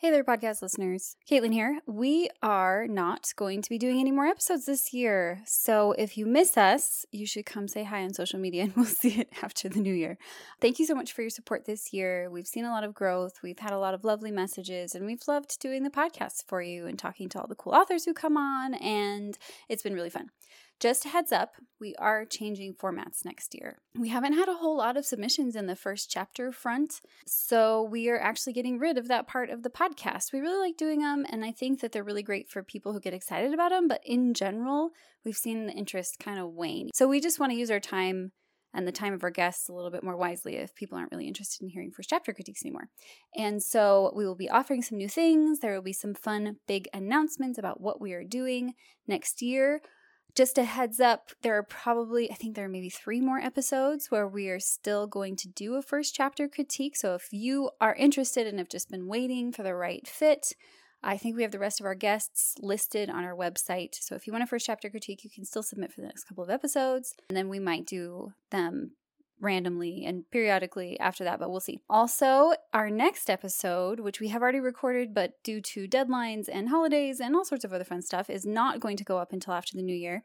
Hey there, podcast listeners. Caitlin here. We are not going to be doing any more episodes this year. So if you miss us, you should come say hi on social media and we'll see it after the new year. Thank you so much for your support this year. We've seen a lot of growth. We've had a lot of lovely messages and we've loved doing the podcast for you and talking to all the cool authors who come on. And it's been really fun. Just a heads up, we are changing formats next year. We haven't had a whole lot of submissions in the first chapter front, so we are actually getting rid of that part of the podcast. We really like doing them, and I think that they're really great for people who get excited about them, but in general, we've seen the interest kind of wane. So we just want to use our time and the time of our guests a little bit more wisely if people aren't really interested in hearing first chapter critiques anymore. And so we will be offering some new things. There will be some fun, big announcements about what we are doing next year. Just a heads up, there are probably, I think there are maybe three more episodes where we are still going to do a first chapter critique. So if you are interested and have just been waiting for the right fit, I think we have the rest of our guests listed on our website. So if you want a first chapter critique, you can still submit for the next couple of episodes. And then we might do them randomly and periodically after that, but we'll see. Also, our next episode, which we have already recorded, but due to deadlines and holidays and all sorts of other fun stuff, is not going to go up until after the new year.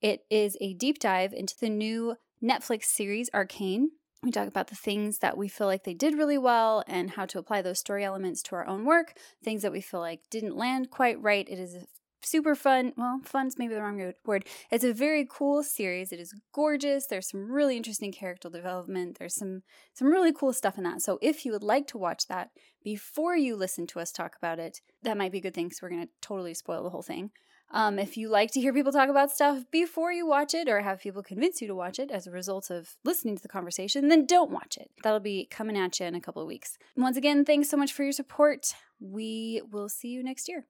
It is a deep dive into the new Netflix series Arcane. We talk about the things that we feel like they did really well and how to apply those story elements to our own work, things that we feel like didn't land quite right. It is a super fun. Well, fun's maybe the wrong word. It's a very cool series. It is gorgeous. There's some really interesting character development. There's some some really cool stuff in that. So if you would like to watch that before you listen to us talk about it, that might be a good thing because we're going to totally spoil the whole thing. Um, if you like to hear people talk about stuff before you watch it or have people convince you to watch it as a result of listening to the conversation, then don't watch it. That'll be coming at you in a couple of weeks. Once again, thanks so much for your support. We will see you next year.